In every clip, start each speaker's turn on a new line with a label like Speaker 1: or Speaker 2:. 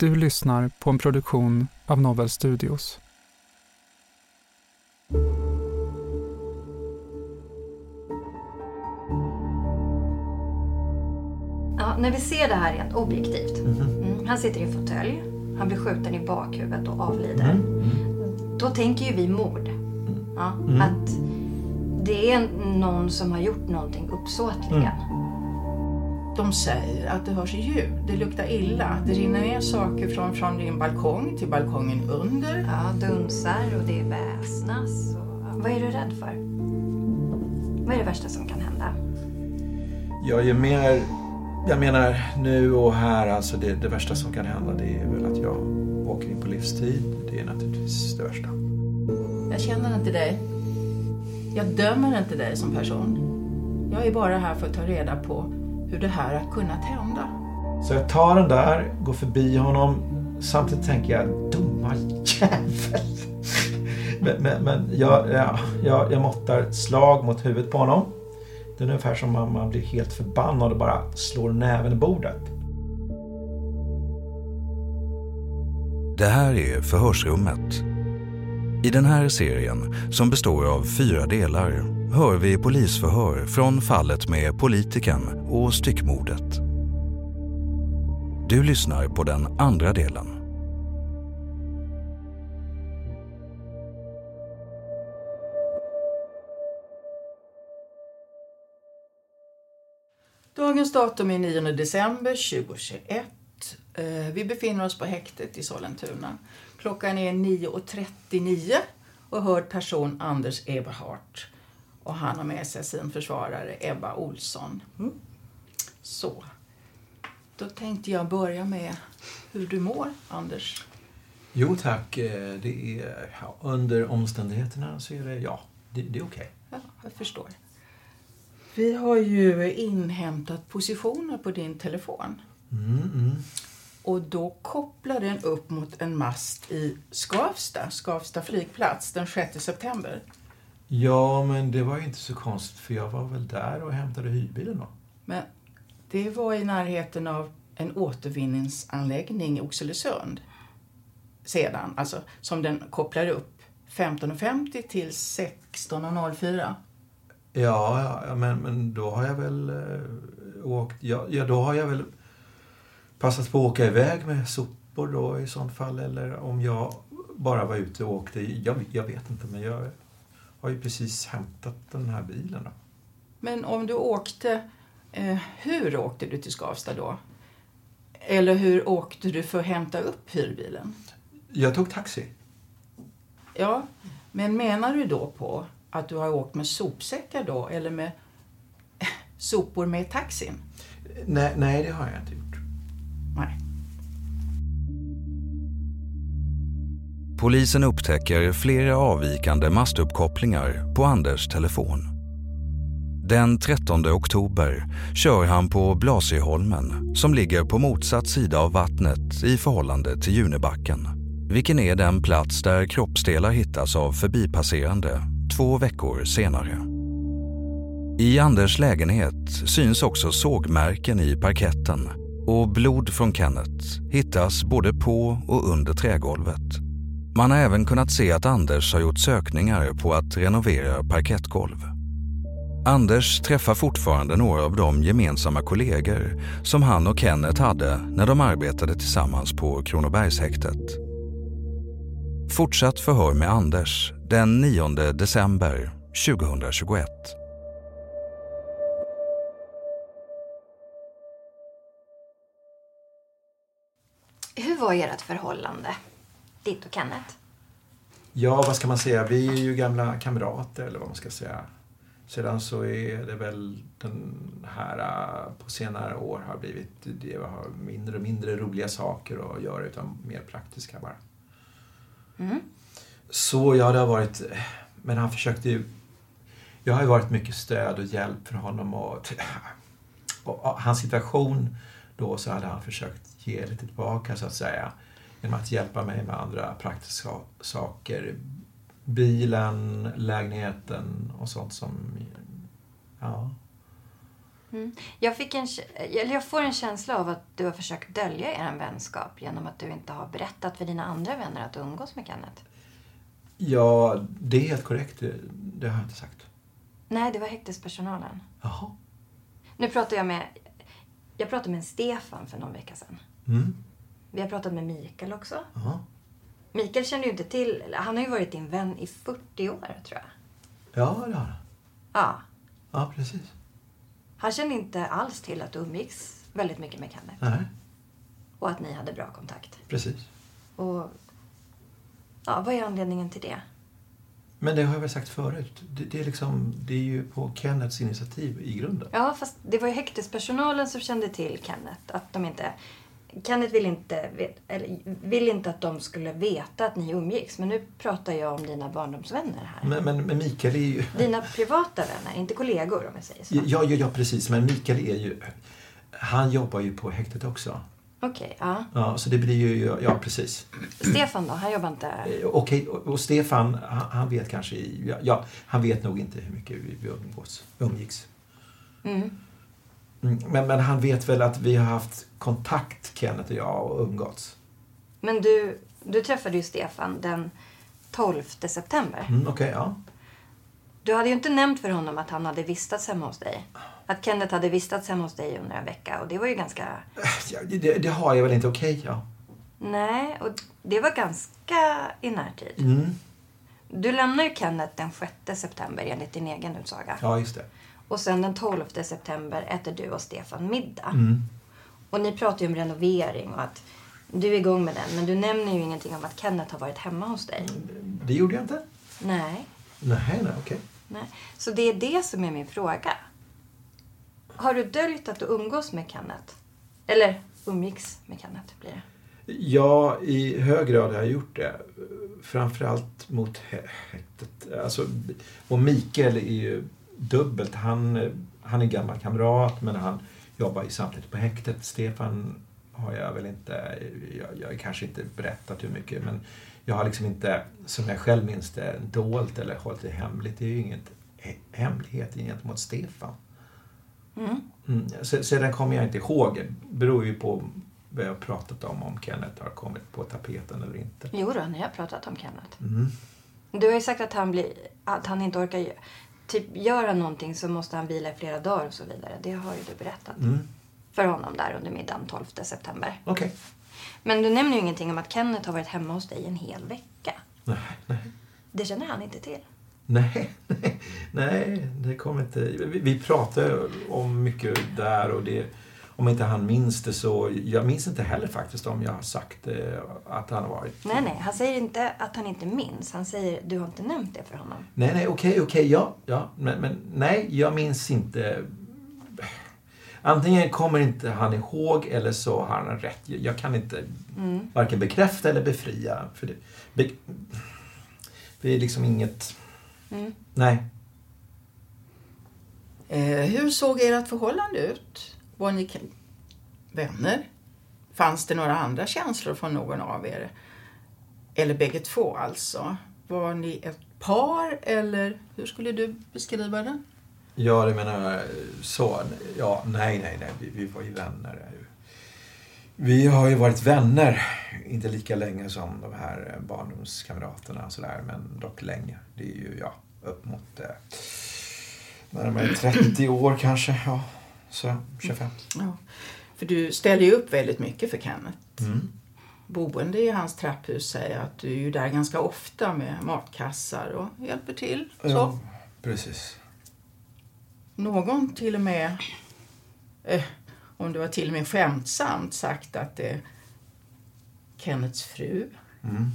Speaker 1: Du lyssnar på en produktion av Novel Studios.
Speaker 2: Ja, när vi ser det här rent objektivt. Mm, han sitter i en fåtölj. Han blir skjuten i bakhuvudet och avlider. Då tänker ju vi mord. Ja, Att det är någon som har gjort någonting uppsåtligen.
Speaker 3: De säger att det hörs ljud, det luktar illa. Det rinner ner saker från, från din balkong till balkongen under.
Speaker 2: Ja, dunsar och det väsnas. Och. Vad är du rädd för? Vad är det värsta som kan hända?
Speaker 4: Jag är mer... Jag menar nu och här, alltså det, det värsta som kan hända det är väl att jag åker in på livstid. Det är naturligtvis det värsta.
Speaker 3: Jag känner inte dig. Jag dömer inte dig som person. Jag är bara här för att ta reda på hur det här har kunnat hända.
Speaker 4: Så jag tar den där, går förbi honom. Samtidigt tänker jag, dumma jävel. men men, men jag, ja, jag, jag måttar slag mot huvudet på honom. Det är ungefär som om man blir helt förbannad och bara slår näven i bordet.
Speaker 5: Det här är Förhörsrummet. I den här serien, som består av fyra delar, hör vi polisförhör från fallet med politikern och styckmordet. Du lyssnar på den andra delen.
Speaker 3: Dagens datum är 9 december 2021. Eh, vi befinner oss på häktet i Sollentuna. Klockan är 9.39 och hörd person Anders Eberhardt. Och han har med sig sin försvarare Ebba Olsson. Så. Då tänkte jag börja med hur du mår, Anders.
Speaker 4: Jo tack, eh, det är, ja, under omständigheterna så är det, ja, det, det är okej.
Speaker 3: Ja, jag förstår. Vi har ju inhämtat positioner på din telefon.
Speaker 4: Mm, mm.
Speaker 3: Och då kopplar den upp mot en mast i Skavsta, Skavsta flygplats, den 6 september.
Speaker 4: Ja, men det var ju inte så konstigt för jag var väl där och hämtade hyrbilen då.
Speaker 3: Men det var i närheten av en återvinningsanläggning i Oxelösund. sedan, alltså som den kopplar upp 15.50 till 16.04.
Speaker 4: Ja, ja men, men då har jag väl äh, åkt... Ja, ja, då har jag väl passat på att åka iväg med sopor då i sånt fall. Eller om jag bara var ute och åkte. Jag, jag vet inte, men jag har ju precis hämtat den här bilen. Då.
Speaker 3: Men om du åkte, eh, hur åkte du till Skavsta då? Eller hur åkte du för att hämta upp hyrbilen?
Speaker 4: Jag tog taxi.
Speaker 3: Ja, men menar du då på att du har åkt med sopsäckar då eller med sopor med taxin?
Speaker 4: Nej, nej, det har jag inte gjort.
Speaker 3: Nej.
Speaker 5: Polisen upptäcker flera avvikande mastuppkopplingar på Anders telefon. Den 13 oktober kör han på Blasieholmen som ligger på motsatt sida av vattnet i förhållande till Junibacken. Vilken är den plats där kroppsdelar hittas av förbipasserande två veckor senare. I Anders lägenhet syns också sågmärken i parketten och blod från Kenneth hittas både på och under trägolvet. Man har även kunnat se att Anders har gjort sökningar på att renovera parkettgolv. Anders träffar fortfarande några av de gemensamma kollegor som han och Kenneth hade när de arbetade tillsammans på Kronobergshäktet. Fortsatt förhör med Anders den 9 december 2021.
Speaker 2: Hur var ert förhållande? Ditt och Kenneth?
Speaker 4: Ja, vad ska man säga? Vi är ju gamla kamrater, eller vad man ska säga. Sedan så är det väl den här äh, på senare år har blivit det har mindre och mindre roliga saker att göra utan mer praktiska bara.
Speaker 2: Mm.
Speaker 4: Så ja, det har varit... Men han försökte ju... Jag har ju varit mycket stöd och hjälp för honom och, och hans situation då så hade han försökt ge lite tillbaka så att säga genom att hjälpa mig med andra praktiska saker. Bilen, lägenheten och sånt som... Ja.
Speaker 2: Mm. Jag, fick en, eller jag får en känsla av att du har försökt dölja er vänskap genom att du inte har berättat för dina andra vänner att du umgås med Kenneth.
Speaker 4: Ja, det är helt korrekt. Det, det har jag inte sagt.
Speaker 2: Nej, det var häktespersonalen.
Speaker 4: Jaha.
Speaker 2: Nu pratar jag med... Jag pratade med Stefan för någon vecka sedan.
Speaker 4: Mm.
Speaker 2: Vi har pratat med Mikael också.
Speaker 4: Aha.
Speaker 2: Mikael känner ju inte till... Han har ju varit din vän i 40 år, tror jag.
Speaker 4: Ja, det har han.
Speaker 2: Ja.
Speaker 4: Ja, precis.
Speaker 2: Han kände inte alls till att du umgicks väldigt mycket med Kenneth.
Speaker 4: Nej,
Speaker 2: Och att ni hade bra kontakt.
Speaker 4: precis.
Speaker 2: Och... Ja, vad är anledningen till det?
Speaker 4: Men det har jag väl sagt förut. Det, det, är, liksom, det är ju på Kennets initiativ i grunden.
Speaker 2: Ja, fast det var ju häktespersonalen som kände till Kenneth. Att de inte... Kenneth vill inte, eller, vill inte att de skulle veta att ni umgicks. Men nu pratar jag om dina barndomsvänner här.
Speaker 4: Men, men, men Mikael är ju...
Speaker 2: Dina privata vänner, inte kollegor om jag säger så.
Speaker 4: Ja, ja, ja, precis. Men Mikael är ju... Han jobbar ju på häktet också.
Speaker 2: Okej, ja.
Speaker 4: Ja, så det blir ju... Ja, precis.
Speaker 2: Stefan då? Han jobbar inte...
Speaker 4: Eh, Okej, och och Stefan, han, han vet kanske... ja, han vet nog inte hur mycket vi, vi umgås, umgicks.
Speaker 2: Mm.
Speaker 4: Mm, Men, men han vet väl att vi har haft kontakt, Kenneth och jag, och umgåtts.
Speaker 2: Men du, du träffade ju Stefan den 12 september.
Speaker 4: Mm, Okej, ja.
Speaker 2: Du hade ju inte nämnt för honom att han hade vistats hemma hos dig. Att Kenneth hade vistats hemma hos dig under en vecka. Och det var ju ganska...
Speaker 4: Ja, det, det har jag väl inte. Okej, ja.
Speaker 2: Nej, och det var ganska i närtid.
Speaker 4: Mm.
Speaker 2: Du lämnar ju Kenneth den 6 september enligt din egen utsaga.
Speaker 4: Ja, just det.
Speaker 2: Och sen den 12 september äter du och Stefan middag.
Speaker 4: Mm.
Speaker 2: Och ni pratar ju om renovering och att du är igång med den. Men du nämner ju ingenting om att Kenneth har varit hemma hos dig.
Speaker 4: Det gjorde jag inte.
Speaker 2: Nej.
Speaker 4: Nej, nej, okej.
Speaker 2: Nej. Så det är det som är min fråga. Har du döljt att du umgås med Kenneth? Eller umgicks med Kenneth blir det.
Speaker 4: Ja, i hög grad har jag gjort det. Framförallt mot hä- häktet. Alltså, och Mikael är ju dubbelt. Han, han är gammal kamrat men han jobbar ju samtidigt på häktet. Stefan har jag väl inte, jag, jag kanske inte berättat hur mycket men jag har liksom inte, som jag själv minns det, dolt eller hållit det hemligt. Det är ju inget he- hemlighet gentemot Stefan.
Speaker 2: Mm.
Speaker 4: Mm. Sedan kommer jag inte ihåg. Det beror ju på vi har pratat om om Kenneth har kommit på tapeten eller inte.
Speaker 2: Jo då, ni har pratat om Kenneth.
Speaker 4: Mm.
Speaker 2: Du har ju sagt att han, blir, att han inte orkar typ, göra någonting så måste han vila i flera dagar och så vidare. Det har ju du berättat
Speaker 4: Mm.
Speaker 2: för honom där under middagen 12 september.
Speaker 4: Okej.
Speaker 2: Men du nämner ju ingenting om att Kenneth har varit hemma hos dig en hel vecka.
Speaker 4: Nej, nej.
Speaker 2: Det känner han inte till.
Speaker 4: Nej, nej, nej, det kommer inte. Vi, vi pratade om mycket där och det, om inte han minns det så, jag minns inte heller faktiskt om jag har sagt eh, att han har varit.
Speaker 2: Nej, nej, han säger inte att han inte minns. Han säger du har inte nämnt det för honom.
Speaker 4: Nej, nej, okej, okej, ja, ja, men, men nej, jag minns inte. Antingen kommer inte han ihåg eller så har han rätt. Jag kan inte varken bekräfta eller befria. För det, be, det är liksom inget... Nej.
Speaker 3: Eh, hur såg ert förhållande ut? Var ni vänner? Fanns det några andra känslor från någon av er? Eller bägge två alltså? Var ni ett par eller hur skulle du beskriva det?
Speaker 4: Ja, det menar så. Ja, nej, nej, nej. Vi, vi var ju vänner. Vi har ju varit vänner, inte lika länge som de här barndomskamraterna och sådär, men dock länge. Det är ju, ja, upp mot eh, närmare 30 år kanske. Ja, så 25.
Speaker 3: Ja. För du ställer ju upp väldigt mycket för Kenneth.
Speaker 4: Mm.
Speaker 3: Boende i hans trapphus säger att du är ju där ganska ofta med matkassar och hjälper till. Så.
Speaker 4: Ja, precis.
Speaker 3: Någon till och med, eh, om det var till och med skämtsamt, sagt att det är Kennets fru.
Speaker 4: Mm.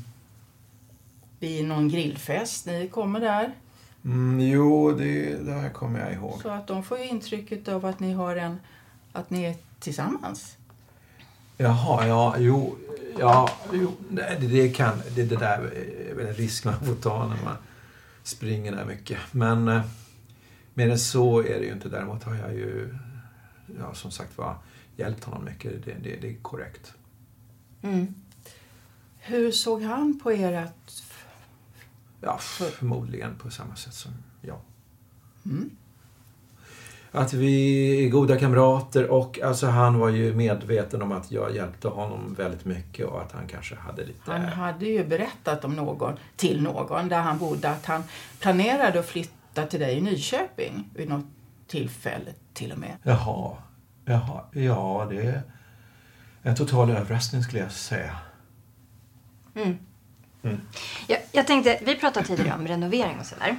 Speaker 3: Vid någon grillfest, ni kommer där.
Speaker 4: Mm, jo, det, det här kommer jag ihåg.
Speaker 3: Så att de får ju intrycket av att ni har en, att ni är tillsammans.
Speaker 4: Jaha, ja, jo, ja, jo, nej, det, det kan, det, det där är väl en risk man får ta när man springer där mycket. Men eh, mer än så är det ju inte. Däremot har jag ju, ja, som sagt var, hjälpt honom mycket. Det, det, det är korrekt.
Speaker 3: Hur såg han på ert...
Speaker 4: Ja, förmodligen på samma sätt som jag.
Speaker 3: Mm.
Speaker 4: Att vi är goda kamrater och alltså han var ju medveten om att jag hjälpte honom väldigt mycket och att han kanske hade lite...
Speaker 3: Han hade ju berättat om någon, till någon där han bodde att han planerade att flytta till dig i Nyköping vid något tillfälle till och med.
Speaker 4: Jaha, jaha, ja det är en total överraskning skulle jag säga.
Speaker 2: Jag, jag tänkte, vi pratade tidigare om renovering och sådär.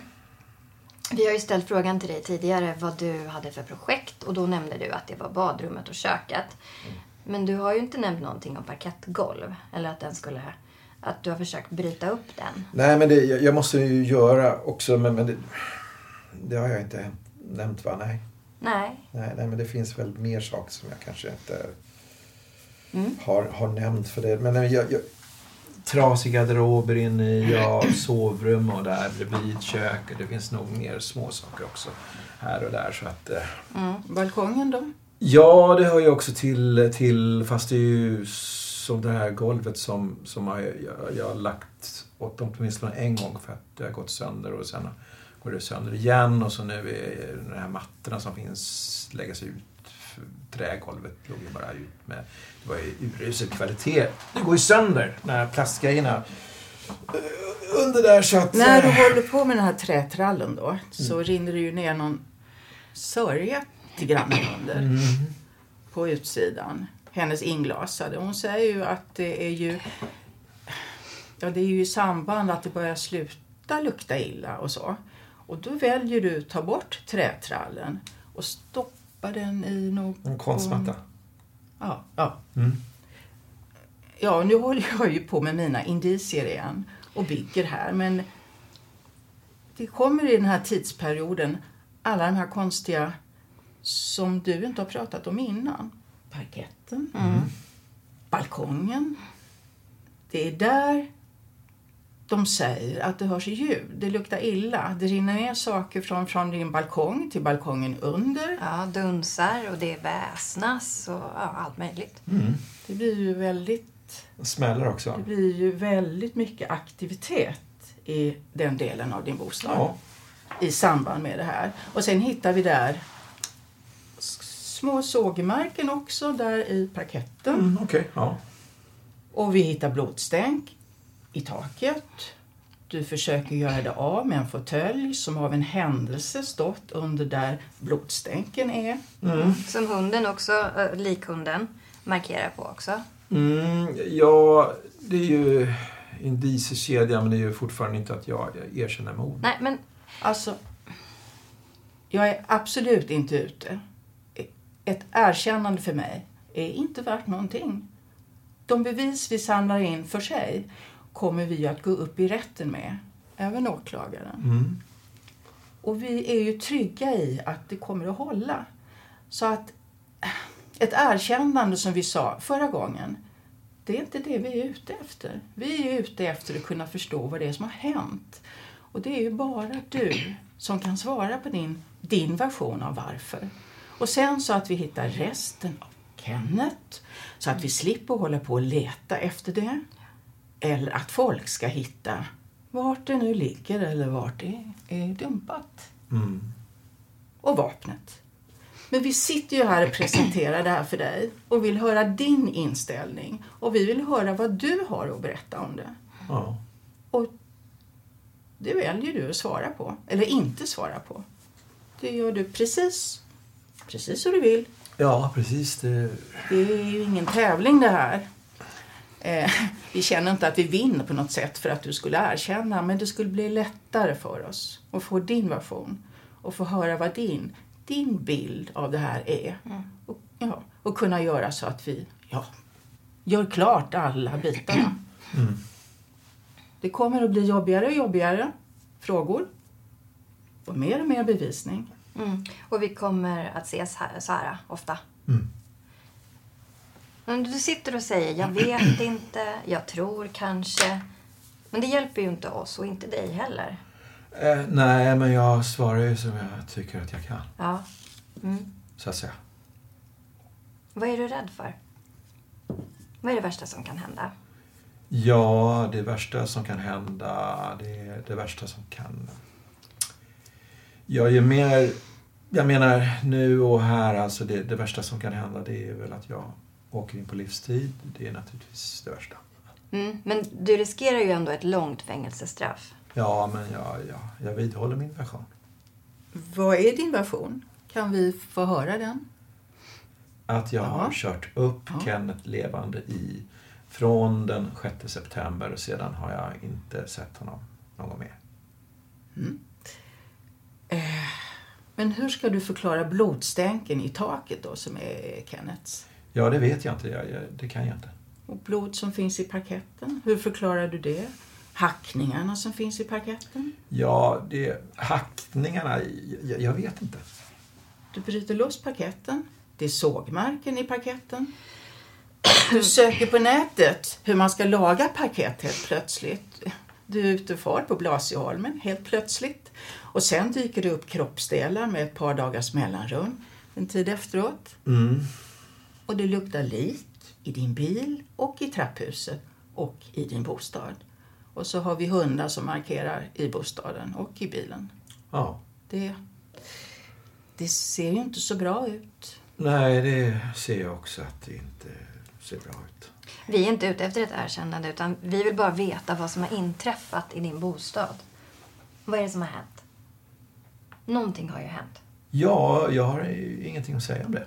Speaker 2: Vi har ju ställt frågan till dig tidigare vad du hade för projekt och då nämnde du att det var badrummet och köket. Men du har ju inte nämnt någonting om parkettgolv eller att den skulle, att du har försökt bryta upp den.
Speaker 4: Nej, men det, jag, måste ju göra också, men, men det, det har jag inte nämnt va? Nej.
Speaker 2: Nej.
Speaker 4: Nej, nej, men det finns väl mer saker som jag kanske inte
Speaker 2: Mm.
Speaker 4: har, har nämnt för det. Men jag, jag, trasiga garderober inne i ja, sovrum och där bredvid köket. Det finns nog mer små saker också här och där. Så att, eh,
Speaker 3: Balkongen då?
Speaker 4: Ja, det hör ju också till, till fast det är ju som det här golvet som, som jag, jag, jag har lagt åt åtminstone en gång för att det har gått sönder och sen går det sönder igen och så nu är de här mattorna som finns läggas ut. Trägolvet låg ju bara ut med, det var ju urusel kvalitet. Det går ju sönder, de här plastgrejerna under där så att...
Speaker 3: När du
Speaker 4: eh,
Speaker 3: håller på med den här trätrallen då så rinner det ju ner någon sörja till grannen under på utsidan. Hennes inglasade. Hon säger ju att det är ju ja, det är ju i samband att det börjar sluta lukta illa och så. Och då väljer du att ta bort trätrallen och stoppa den i någon...
Speaker 4: En konstmatta.
Speaker 3: Ja, ja.
Speaker 4: Mm.
Speaker 3: Ja, nu håller jag ju på med mina indicier igen och bygger här. Men det kommer i den här tidsperioden alla de här konstiga som du inte har pratat om innan. Parketten, balkongen. Det är där de säger att det hörs ljud. Det luktar illa. Det rinner ner saker från, från din balkong till balkongen under.
Speaker 2: Ja, dunsar och det väsnas och ja, allt möjligt.
Speaker 3: Det blir ju väldigt
Speaker 4: Smäller också.
Speaker 3: Det blir ju väldigt mycket aktivitet i den delen av din bostad
Speaker 4: Ja.
Speaker 3: i samband med det här. Och sen hittar vi där små sågmärken också där i parketten.
Speaker 4: Mm, Okej, ja.
Speaker 3: Och vi hittar blodstänk i taket. Du försöker göra det av med en fåtölj som av en händelse stått under där blodstänken är.
Speaker 2: Som hunden också, äh, likhunden, markerar på också.
Speaker 4: Mm, ja, det är ju indiciekedja men det är ju fortfarande inte att jag erkänner mord.
Speaker 2: Nej, men
Speaker 3: Alltså, jag är absolut inte ute. Ett erkännande för mig är inte värt någonting. De bevis vi samlar in för sig kommer vi att gå upp i rätten med, även åklagaren.
Speaker 4: Mm.
Speaker 3: Och vi är ju trygga i att det kommer att hålla. Så att ett erkännande som vi sa förra gången, det är inte det vi är ute efter. Vi är ute efter att kunna förstå vad det är som har hänt. Och det är ju bara du som kan svara på din, din version av varför. Och sen så att vi hittar resten av Kenneth, så att vi slipper hålla på och leta efter det. Eller att folk ska hitta vart det nu ligger eller vart det är dumpat.
Speaker 4: Mm.
Speaker 3: Och vapnet. Men vi sitter ju här och presenterar det här för dig och vill höra din inställning. Och vi vill höra vad du har att berätta om det.
Speaker 4: Ja.
Speaker 3: Och det väljer du att svara på, eller inte svara på. Det gör du precis, precis som du vill.
Speaker 4: ja, precis. Det...
Speaker 3: Det är ju ingen tävling det här. Eh, vi känner inte att vi vinner på något sätt för att du skulle erkänna, men det skulle bli lättare för oss att få din version och få höra vad din, din bild av det här är. Och, ja, och kunna göra så att vi ja, gör klart alla bitarna. Det kommer att bli jobbigare och jobbigare frågor och mer och mer bevisning.
Speaker 2: Mm. Och vi kommer att ses här, så här ofta.
Speaker 4: Mm.
Speaker 2: Men du sitter och säger jag vet inte, jag tror kanske. Men det hjälper ju inte oss och inte dig heller.
Speaker 4: Eh, nej, men jag svarar ju som jag tycker att jag kan.
Speaker 2: Ja. Mm.
Speaker 4: Så att säga.
Speaker 2: Vad är du rädd för? Vad är det värsta som kan hända?
Speaker 4: Ja, det värsta som kan hända, det är det värsta som kan... Jag är mer... Jag menar nu och här, alltså det, det värsta som kan hända det är väl att jag åker in på livstid. Det är naturligtvis det värsta.
Speaker 2: Mm. Men du riskerar ju ändå ett långt fängelsestraff.
Speaker 4: Ja, men jag, jag, jag vidhåller min version.
Speaker 3: Vad är din version? Kan vi få höra den?
Speaker 4: Att jag
Speaker 3: Ja.
Speaker 4: har kört upp
Speaker 3: Ja.
Speaker 4: Kenneth levande i från den 6 september och sedan har jag inte sett honom någon mer.
Speaker 3: Men hur ska du förklara blodstänken i taket då som är Kennets?
Speaker 4: Ja, det vet jag inte. Jag, jag, det kan jag inte.
Speaker 3: Och blod som finns i parketten, hur förklarar du det? Hackningarna som finns i parketten?
Speaker 4: Ja, det, hackningarna, jag, jag vet inte.
Speaker 3: Du bryter loss parketten. Det är sågmärken i parketten. Du söker på nätet hur man ska laga parkett helt plötsligt. Du är ute och far på Blasieholmen helt plötsligt. Och sen dyker det upp kroppsdelar med ett par dagars mellanrum en tid efteråt.
Speaker 4: Mm.
Speaker 3: Och det luktar lik i din bil och i trapphuset och i din bostad. Och så har vi hundar som markerar i bostaden och i bilen.
Speaker 4: Ja.
Speaker 3: Det, det ser ju inte så bra ut.
Speaker 4: Nej, det ser jag också att det inte ser bra ut.
Speaker 2: Vi är inte ute efter ett erkännande utan vi vill bara veta vad som har inträffat i din bostad. Vad är det som har hänt? Någonting har ju hänt.
Speaker 4: Ja, jag har ju ingenting att säga om det.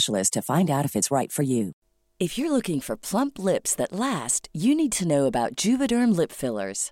Speaker 6: specialist to find out if it's right for you. If you're looking for plump lips that last, you need to know about Juvederm lip fillers.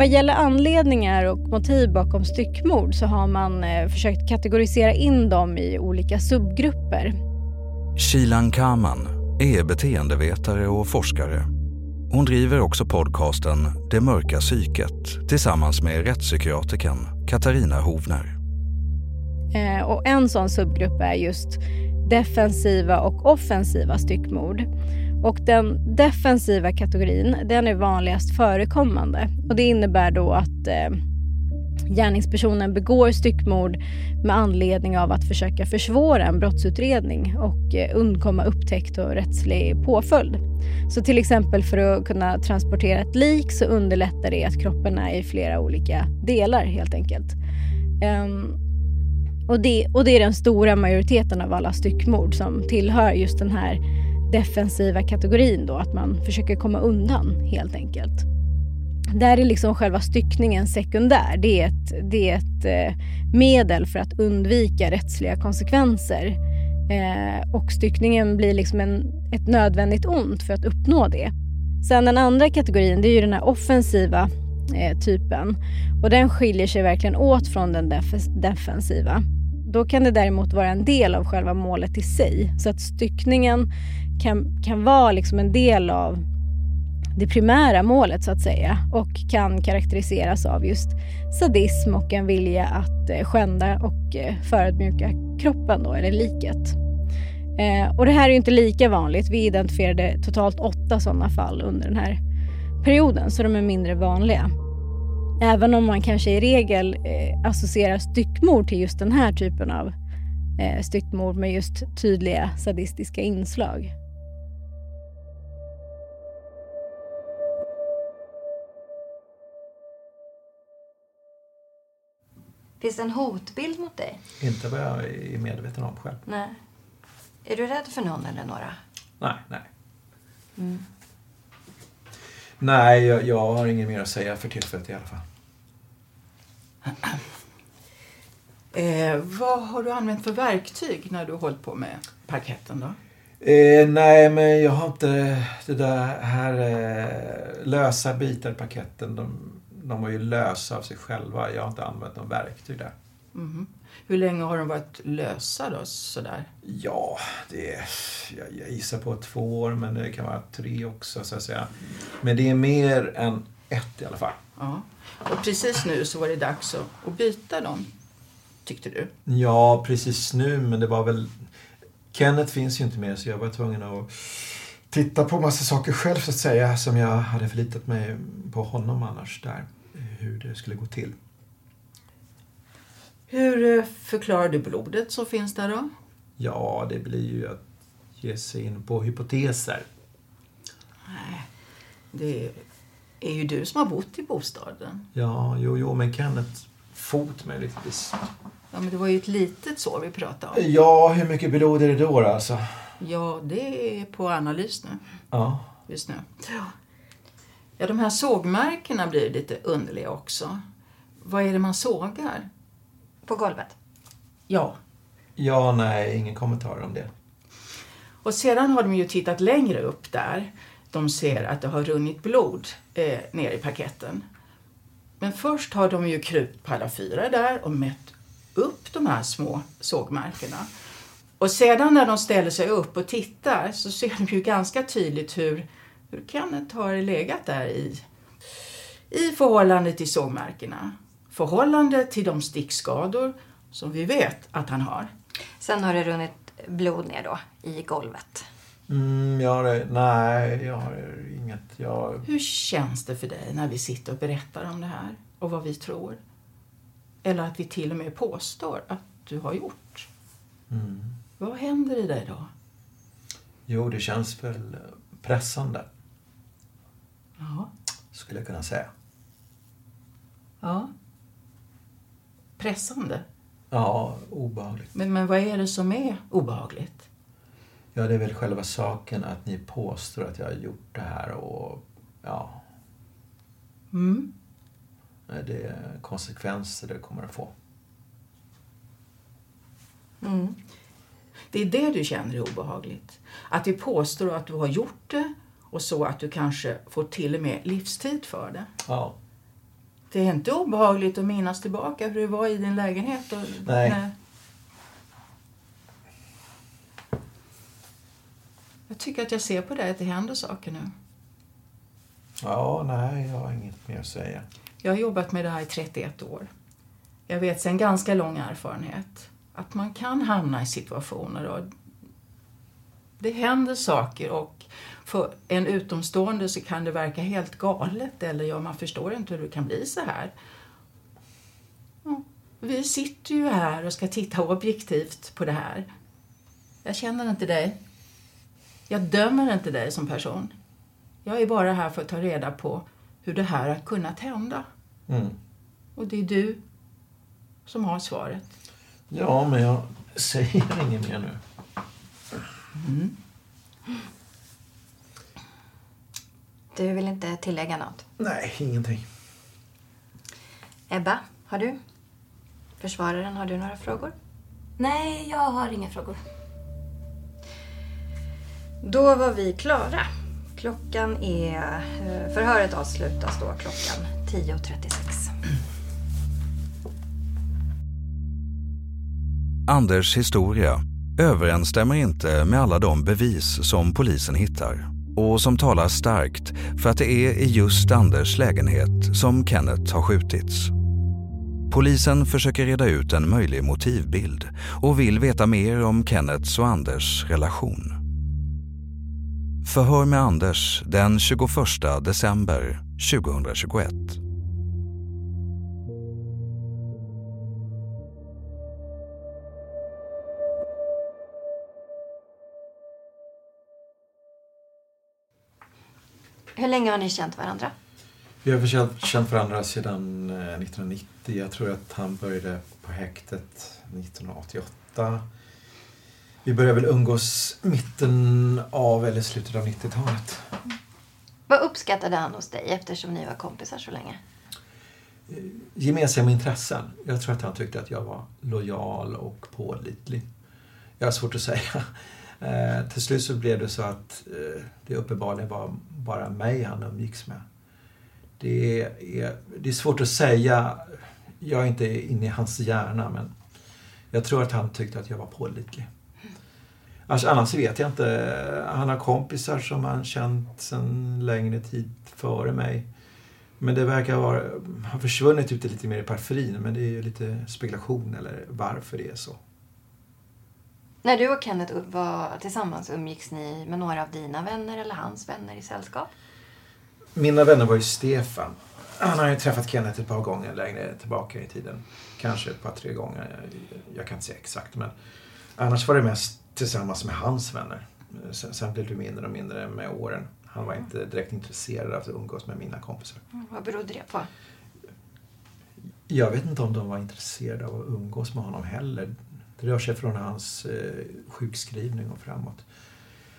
Speaker 7: Vad gäller anledningar och motiv bakom styckmord så har man eh, försökt kategorisera in dem i olika subgrupper.
Speaker 5: Shilan Kaman är beteendevetare och forskare. Hon driver också podcasten Det mörka psyket tillsammans med rättspsykiatrikern Katarina Hovner.
Speaker 7: Eh, och en sån subgrupp är just defensiva och offensiva styckmord. Och den defensiva kategorin, den är vanligast förekommande. Och det innebär då att eh, gärningspersonen begår styckmord med anledning av att försöka försvåra en brottsutredning och eh, undkomma upptäckt och rättslig påföljd. Så till exempel för att kunna transportera ett lik så underlättar det att kroppen är i flera olika delar helt enkelt. Um, och det, och det är den stora majoriteten av alla styckmord som tillhör just den här defensiva kategorin då, att man försöker komma undan helt enkelt. Där är liksom själva styckningen sekundär. Det är ett, det är ett eh, medel för att undvika rättsliga konsekvenser. Eh, och styckningen blir liksom en, ett nödvändigt ont för att uppnå det. Sen den andra kategorin, det är ju den här offensiva eh, typen. Och den skiljer sig verkligen åt från den def defensiva. Då kan det däremot vara en del av själva målet i sig. Så att styckningen kan, kan vara liksom en del av det primära målet så att säga och kan karaktäriseras av just sadism och en vilja att eh, skända och eh, förödmjuka kroppen då, eller liket. Eh, och det här är ju inte lika vanligt. Vi identifierade totalt åtta sådana fall under den här perioden, så de är mindre vanliga. Även om man kanske i regel eh, associerar styckmord till just den här typen av eh, styckmord med just tydliga sadistiska inslag.
Speaker 2: Finns det en hotbild mot dig?
Speaker 4: Inte vad jag är medveten om själv.
Speaker 2: Nej. Är du rädd för någon eller några?
Speaker 4: Nej, nej.
Speaker 2: Mm.
Speaker 4: Nej, jag, jag har inget mer att säga för tillfället i alla fall.
Speaker 3: Eh, vad har du använt för verktyg när du har hållit på med parketten då?
Speaker 4: Eh, nej, men jag har inte det där här eh, lösa bitar i paketten. De, de var ju lösa av sig själva. Jag har inte använt någon verktyg där.
Speaker 3: Mhm. Hur länge har de varit lösa då, sådär?
Speaker 4: Ja, det är, jag, jag gissar på två år, men det kan vara tre också så att säga. Men det är mer än ett i alla fall.
Speaker 3: Ja. Och precis nu så var det dags att, att byta dem, tyckte du?
Speaker 4: Ja, precis nu, men det var väl... Kenneth finns ju inte mer så jag var tvungen att titta på massa saker själv så att säga som jag hade förlitat mig på honom annars där. Hur det skulle gå till.
Speaker 3: Hur eh, förklarar du blodet som finns där då?
Speaker 4: Ja, det blir ju att ge sig in på hypoteser.
Speaker 3: Nej, det är ju du som har bott i bostaden.
Speaker 4: Ja, jo, jo, men Kenneth fot möjligtvis.
Speaker 3: Ja, men det var ju ett litet sår vi pratade om.
Speaker 4: Ja, hur mycket blod är det då alltså?
Speaker 3: Ja, det är på analys nu.
Speaker 4: Ja.
Speaker 3: Just nu. Ja, de här sågmärkena blir lite underliga också. Vad är det man sågar?
Speaker 2: På golvet?
Speaker 3: Ja.
Speaker 4: Ja, nej, ingen kommentar om det.
Speaker 3: Och sedan har de ju tittat längre upp där. De ser att det har runnit blod eh, ner i paketten. Men först har de ju krupit på alla fyra där och mätt upp de här små sågmärkena. Och sedan när de ställer sig upp och tittar så ser de ju ganska tydligt hur, hur Kenneth har legat där i, i förhållande till sågmärkena. Förhållande till de stickskador som vi vet att han har.
Speaker 2: Sen har det runnit blod ner då, i golvet.
Speaker 4: Mm, jag har, nej, jag har inget. Jag...
Speaker 3: Hur känns det för dig när vi sitter och berättar om det här och vad vi tror? Eller att vi till och med påstår att du har gjort?
Speaker 4: Mm.
Speaker 3: Vad händer i dig då?
Speaker 4: Jo, det känns väl pressande.
Speaker 3: Ja.
Speaker 4: Skulle jag kunna säga.
Speaker 3: ja. Pressande?
Speaker 4: Ja, obehagligt.
Speaker 3: Men, men vad är det som är obehagligt?
Speaker 4: Ja, det är väl själva saken att ni påstår att jag har gjort det här och ja,
Speaker 3: Mm.
Speaker 4: det är konsekvenser det kommer att få.
Speaker 2: Mm.
Speaker 3: Det är det du känner är obehagligt. Att vi påstår att du har gjort det och så att du kanske får till och med livstid för det.
Speaker 4: Ja.
Speaker 3: Det är inte obehagligt att minnas tillbaka hur det var i din lägenhet. Och,
Speaker 4: Nej.
Speaker 3: Jag tycker att jag ser på dig att det händer saker nu.
Speaker 4: Ja, nej, jag har inget mer att säga.
Speaker 3: Jag har jobbat med det här i 31 år. Jag vet sen ganska lång erfarenhet att man kan hamna i situationer och det händer saker och för en utomstående så kan det verka helt galet eller ja, man förstår inte hur det kan bli så här. Ja, vi sitter ju här och ska titta objektivt på det här. Jag känner inte dig. Jag dömer inte dig som person. Jag är bara här för att ta reda på hur det här har kunnat hända.
Speaker 4: Mm.
Speaker 3: Och det är du som har svaret.
Speaker 4: Ja, men jag säger inget mer nu.
Speaker 3: Mm.
Speaker 2: Du vill inte tillägga något?
Speaker 4: Nej, ingenting.
Speaker 2: Ebba, har du? Försvararen, har du några frågor?
Speaker 8: Nej, jag har inga frågor.
Speaker 2: Då var vi klara. Klockan är... eh, Förhöret avslutas då klockan 10.36.
Speaker 5: Anders historia överensstämmer inte med alla de bevis som polisen hittar. och som talar starkt för att det är i just Anders lägenhet som Kenneth har skjutits. Polisen försöker reda ut en möjlig motivbild och vill veta mer om Kenneths och Anders relation. Förhör med Anders den 21 december 2021.
Speaker 2: Hur länge har ni känt varandra?
Speaker 4: Vi har känt varandra sedan 1990. Eh, Jag tror att han började på häktet 1988. Vi började väl umgås mitten av eller slutet av 90-talet.
Speaker 2: Vad uppskattade han hos dig eftersom ni var kompisar så länge?
Speaker 4: Gemensamma intressen. Jag tror att han tyckte att jag var lojal och pålitlig. Jag har svårt att säga. Eh, till slut så blev det så att eh, det uppenbarligen var bara mig han umgicks med. Det är, det är svårt att säga. Jag är inte inne i hans hjärna men jag tror att han tyckte att jag var pålitlig. Alltså, annars vet jag inte. Han har kompisar som han känt sedan längre tid före mig. Men det verkar vara, ha försvunnit ute lite mer i periferin. Men det är ju lite spekulation eller varför det är så.
Speaker 2: När du och Kenneth var tillsammans umgicks ni med några av dina vänner eller hans vänner i sällskap?
Speaker 4: Mina vänner var ju Stefan. Han har ju träffat Kenneth ett par gånger längre tillbaka i tiden. Kanske ett par, tre gånger. Jag kan inte säga exakt. Men annars var det mest tillsammans med hans vänner. Sen, sen blev det mindre och mindre med åren. Han var inte direkt intresserad av att umgås med mina kompisar.
Speaker 2: Mm, vad berodde det på?
Speaker 4: Jag vet inte om de var intresserade av att umgås med honom heller. Det rör sig från hans eh, sjukskrivning och framåt.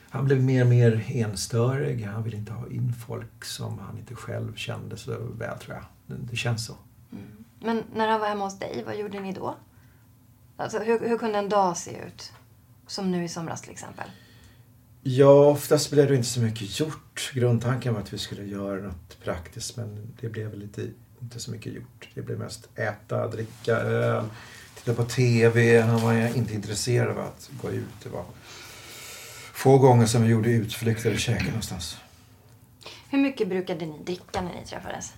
Speaker 4: Han blev mer och mer enstörig. Han ville inte ha in folk som han inte själv kände så väl, tror jag. Det, det känns så.
Speaker 2: Mm. Men när han var hemma hos dig, vad gjorde ni då? Alltså, hur, hur kunde en dag se ut? Som nu i somras till exempel.
Speaker 4: Ja, oftast blev det inte så mycket gjort. Grundtanken var att vi skulle göra något praktiskt men det blev väl lite, inte så mycket gjort. Det blev mest äta, dricka öl, titta på TV. Han var inte intresserad av att gå ut. Det var få gånger som vi gjorde utflykter eller käkade någonstans.
Speaker 2: Hur mycket brukade ni dricka när ni träffades?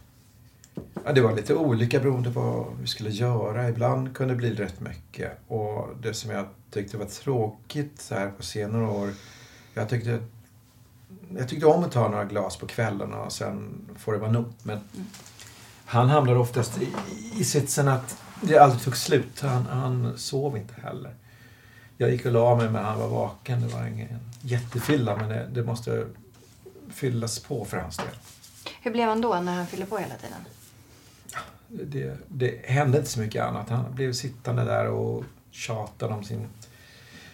Speaker 4: Ja, det var lite olika beroende på vad vi skulle göra. Ibland kunde det bli rätt mycket. Och det som jag tyckte var tråkigt så här på senare år. Jag tyckte, jag tyckte om att ta några glas på kvällen och sen får det vara nog. Men mm. han hamnade oftast i, i sitsen att det aldrig tog slut. Han, han sov inte heller. Jag gick och la mig men han var vaken. Det var ingen jättefylla men det, det måste fyllas på för hans del.
Speaker 2: Hur blev han då när han fyllde på hela tiden?
Speaker 4: Det, det hände inte så mycket annat. Han blev sittande där och tjatade om sin...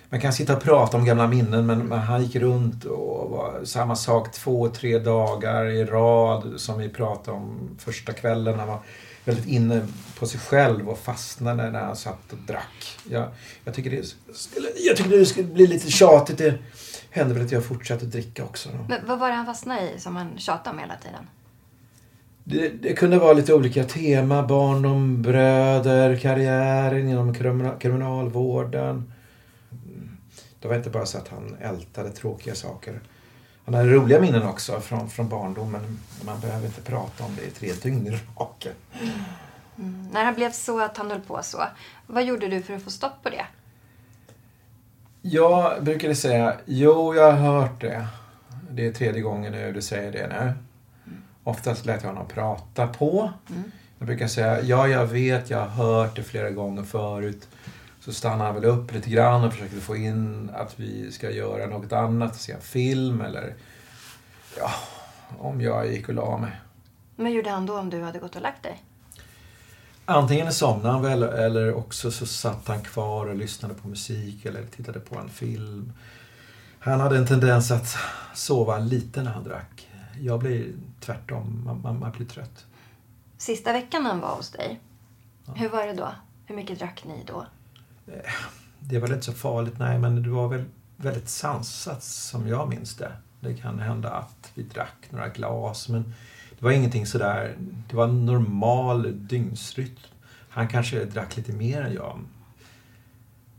Speaker 4: Man kan sitta och prata om gamla minnen men, men han gick runt och var samma sak två, tre dagar i rad som vi pratade om första kvällen. Han var väldigt inne på sig själv och fastnade när han satt och drack. Jag, jag, tycker, det skulle, jag tycker det skulle bli lite tjatigt. Det hände väl att jag fortsatte dricka också. Då.
Speaker 2: Men vad var det han fastnade i som han tjatade om hela tiden?
Speaker 4: Det, det, kunde vara lite olika tema. Barndom, bröder, karriären inom kriminalvården. Det var inte bara så att han ältade tråkiga saker. Han hade roliga minnen också från, från barndomen. Man behöver inte prata om det i tre dygn i raken.
Speaker 2: Mm. När han blev så att han höll på så, vad gjorde du för att få stopp på det?
Speaker 4: Jag brukade säga, jo jag har hört det. Det är tredje gången nu du säger det nu. Oftast lät jag honom prata på. Mm. Jag brukar säga, ja jag vet, jag har hört det flera gånger förut. Så stannar han väl upp lite grann och försöker få in att vi ska göra något annat, se en film eller ja, om jag gick och la mig.
Speaker 2: Vad gjorde han då om du hade gått och lagt dig?
Speaker 4: Antingen somnade han väl eller också så satt han kvar och lyssnade på musik eller tittade på en film. Han hade en tendens att sova lite när han drack. Jag blir tvärtom, man, man, man blir trött.
Speaker 2: Sista veckan han var hos dig, ja. hur var det då? Hur mycket drack ni då?
Speaker 4: Det var inte så farligt, nej, men det var väl väldigt sansat som jag minns det. Det kan hända att vi drack några glas, men det var ingenting sådär, det var en normal dygnsrytm. Han kanske drack lite mer än jag.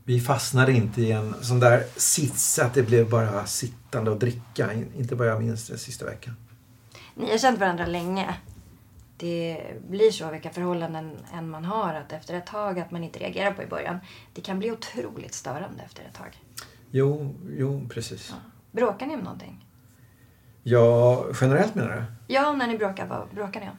Speaker 4: vi fastnade inte i en sån där sits att det blev bara sittande och dricka. Inte vad jag minns den sista veckan.
Speaker 2: Ni har känt varandra länge. Det blir så vilka förhållanden än man har att efter ett tag att man inte reagerar på i början. Det kan bli otroligt störande efter ett tag.
Speaker 4: Jo, jo precis.
Speaker 2: Bråkar ni om någonting?
Speaker 4: Ja, generellt menar du?
Speaker 2: Ja, när ni bråkar, vad bråkar ni om?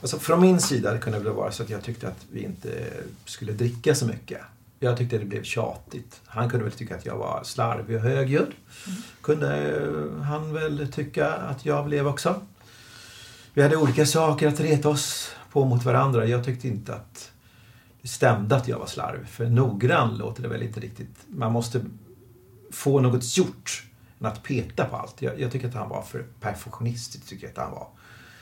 Speaker 4: Alltså från min sida kunde det väl vara så att jag tyckte att vi inte skulle dricka så mycket. Jag tyckte det blev tjatigt. Han kunde väl tycka att jag var slarvig och högljudd. Kunde eh, han väl tycka att jag blev också. Vi hade olika saker att reta oss på mot varandra. Jag tyckte inte att det stämde att jag var slarv, För noggrann låter det väl inte riktigt. Man måste få något gjort än att peta på allt. Jag, jag tycker att han var för perfektionistisk. Tycker jag att han var.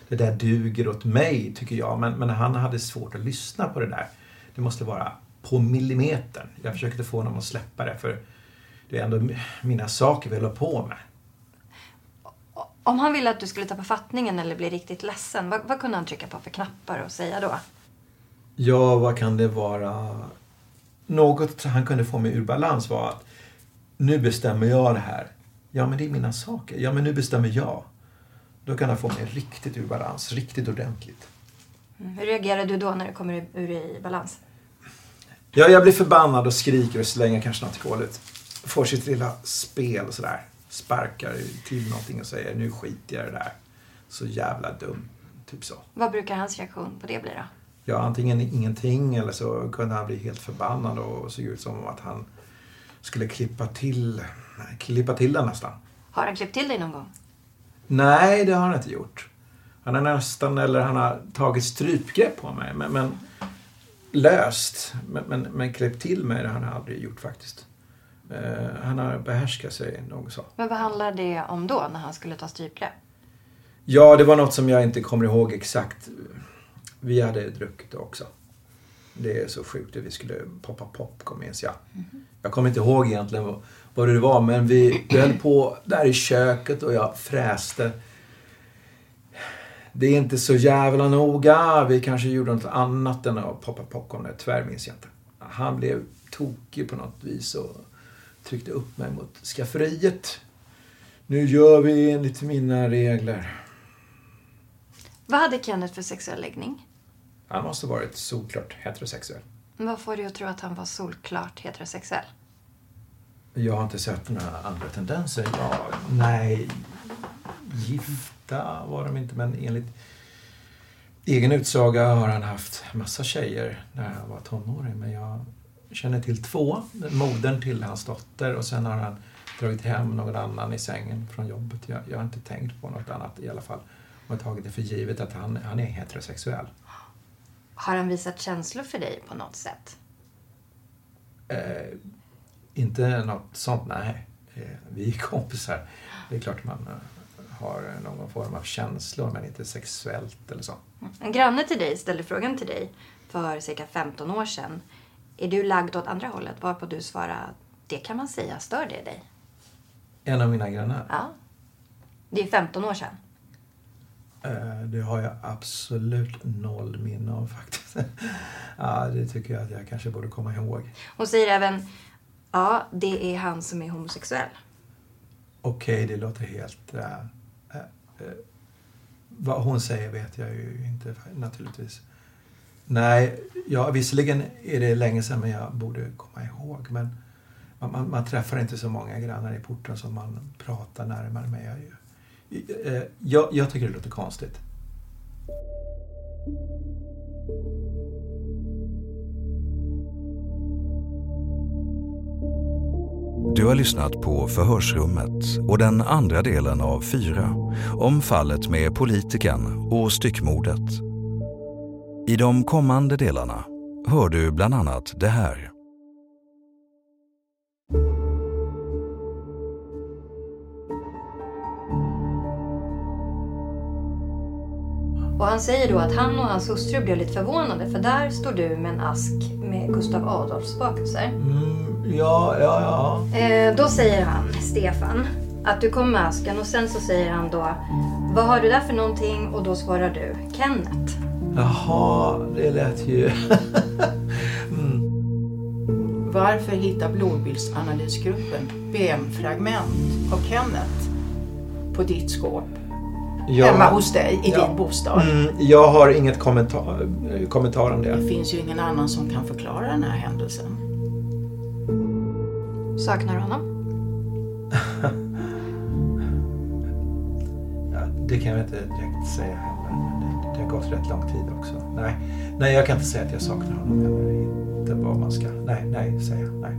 Speaker 4: Det där duger åt mig, tycker jag. Men, men han hade svårt att lyssna på det där. Det måste vara på millimetern. Jag försökte få honom att släppa det. För det är ändå mina saker vi håller på med.
Speaker 2: Om han ville att du skulle tappa fattningen eller bli riktigt ledsen, vad, vad kunde han trycka på för knappar och säga då?
Speaker 4: Ja, vad kan det vara? Något han kunde få mig ur balans var att nu bestämmer jag det här. Ja, men det är mina saker. Ja, men nu bestämmer jag. Då kan han få mig riktigt ur balans, riktigt ordentligt.
Speaker 2: Mm. Hur reagerar du då när du kommer ur, i balans?
Speaker 4: Ja, jag blir förbannad och skriker och slänger kanske något koligt. Får sitt lilla spel och sådär. Sparkar till någonting och säger nu skiter jag i det där. Så jävla dum. Typ så.
Speaker 2: Vad brukar hans reaktion på det bli då?
Speaker 4: Ja, antingen ingenting eller så kunde han bli helt förbannad och såg ut som att han skulle klippa till, klippa till den nästan.
Speaker 2: Har han klippt till dig någon gång?
Speaker 4: Nej, det har han inte gjort. Han har nästan, eller han har tagit strypgrepp på mig. Men, men löst. Men, men, men klippt till mig det har han aldrig gjort faktiskt. Eh, han har behärskat sig något så.
Speaker 2: Men vad handlar det om då, när han skulle ta strypgrepp?
Speaker 4: Ja, det var något som jag inte kommer ihåg exakt. Vi hade druckit också. Det är så sjukt vi skulle poppa popcorn minns jag. Jag kommer inte ihåg egentligen vad, vad det var men vi, vi höll på där i köket och jag fräste. Det är inte så jävla noga. Vi kanske gjorde något annat än att poppa popcorn. Tyvärr minns jag inte. Han blev tokig på något vis och tryckte upp mig mot skafferiet. Nu gör vi enligt mina regler.
Speaker 2: Vad hade Kenneth för sexuell läggning?
Speaker 4: Han måste varit solklart heterosexuell.
Speaker 2: Vad får dig att tro att han var solklart heterosexuell?
Speaker 4: Jag har inte sett några andra tendenser. Ja, nej, gifta var de inte, men enligt egen utsaga har han haft massa tjejer när han var tonåring. Men jag känner till två. Modern till hans dotter och sen har han dragit hem någon annan i sängen från jobbet. Jag, jag har inte tänkt på något annat i alla fall. Och tagit det för givet att han, han är heterosexuell.
Speaker 2: Har han visat känslor för dig på något sätt?
Speaker 4: Eh, inte något sånt, nej. Eh, vi är kompisar. Det är klart man eh, har någon form av känslor, men inte sexuellt eller så.
Speaker 2: En granne till dig ställde frågan till dig för cirka 15 år sedan. Är du lagd åt andra hållet? Varpå du svarade, det kan man säga, stör det dig?
Speaker 4: En av mina grannar.
Speaker 2: Ja. Det är 15 år sedan.
Speaker 4: Eh, det har jag absolut noll minne av faktiskt. ja, det tycker jag att jag kanske borde komma ihåg.
Speaker 2: Hon säger även, ja, det är han som är homosexuell.
Speaker 4: Okej, det låter helt... eh, eh, vad hon säger vet jag ju inte naturligtvis. Nej, ja, visserligen är det länge sedan men jag borde komma ihåg. Men man, man, man träffar inte så många grannar i porten som man pratar närmare med. Jag, eh, jag, jag tycker det låter konstigt.
Speaker 5: Du har lyssnat på Förhörsrummet och den andra delen av fyra om fallet med politikern och styckmordet. I de kommande delarna hör du bland annat det här.
Speaker 2: Och han säger då att han och hans hustru blev lite förvånade för där står du med en ask med Gustav Adolfs bakelser.
Speaker 4: Mm, ja, ja, ja.
Speaker 2: Eh, då säger han, Stefan, att du kom med asken och sen så säger han då Vad har du där för någonting? Och då svarar du Kenneth.
Speaker 4: Jaha, det lät ju... mm.
Speaker 3: Varför hittar blodbildsanalysgruppen BM-fragment av Kenneth på ditt skåp?
Speaker 4: Ja.
Speaker 3: Hemma hos dig i
Speaker 4: Ja.
Speaker 3: din bostad?
Speaker 4: Mm, jag har inget kommentar, kommentar om
Speaker 3: Det
Speaker 4: det.
Speaker 3: finns ju ingen annan som kan förklara den här händelsen.
Speaker 2: Saknar du honom?
Speaker 4: Ja, det kan jag inte direkt säga gått rätt lång tid också. Nej, nej jag kan inte säga att jag saknar honom. Eller inte vad man ska... Nej, nej, säga. Nej.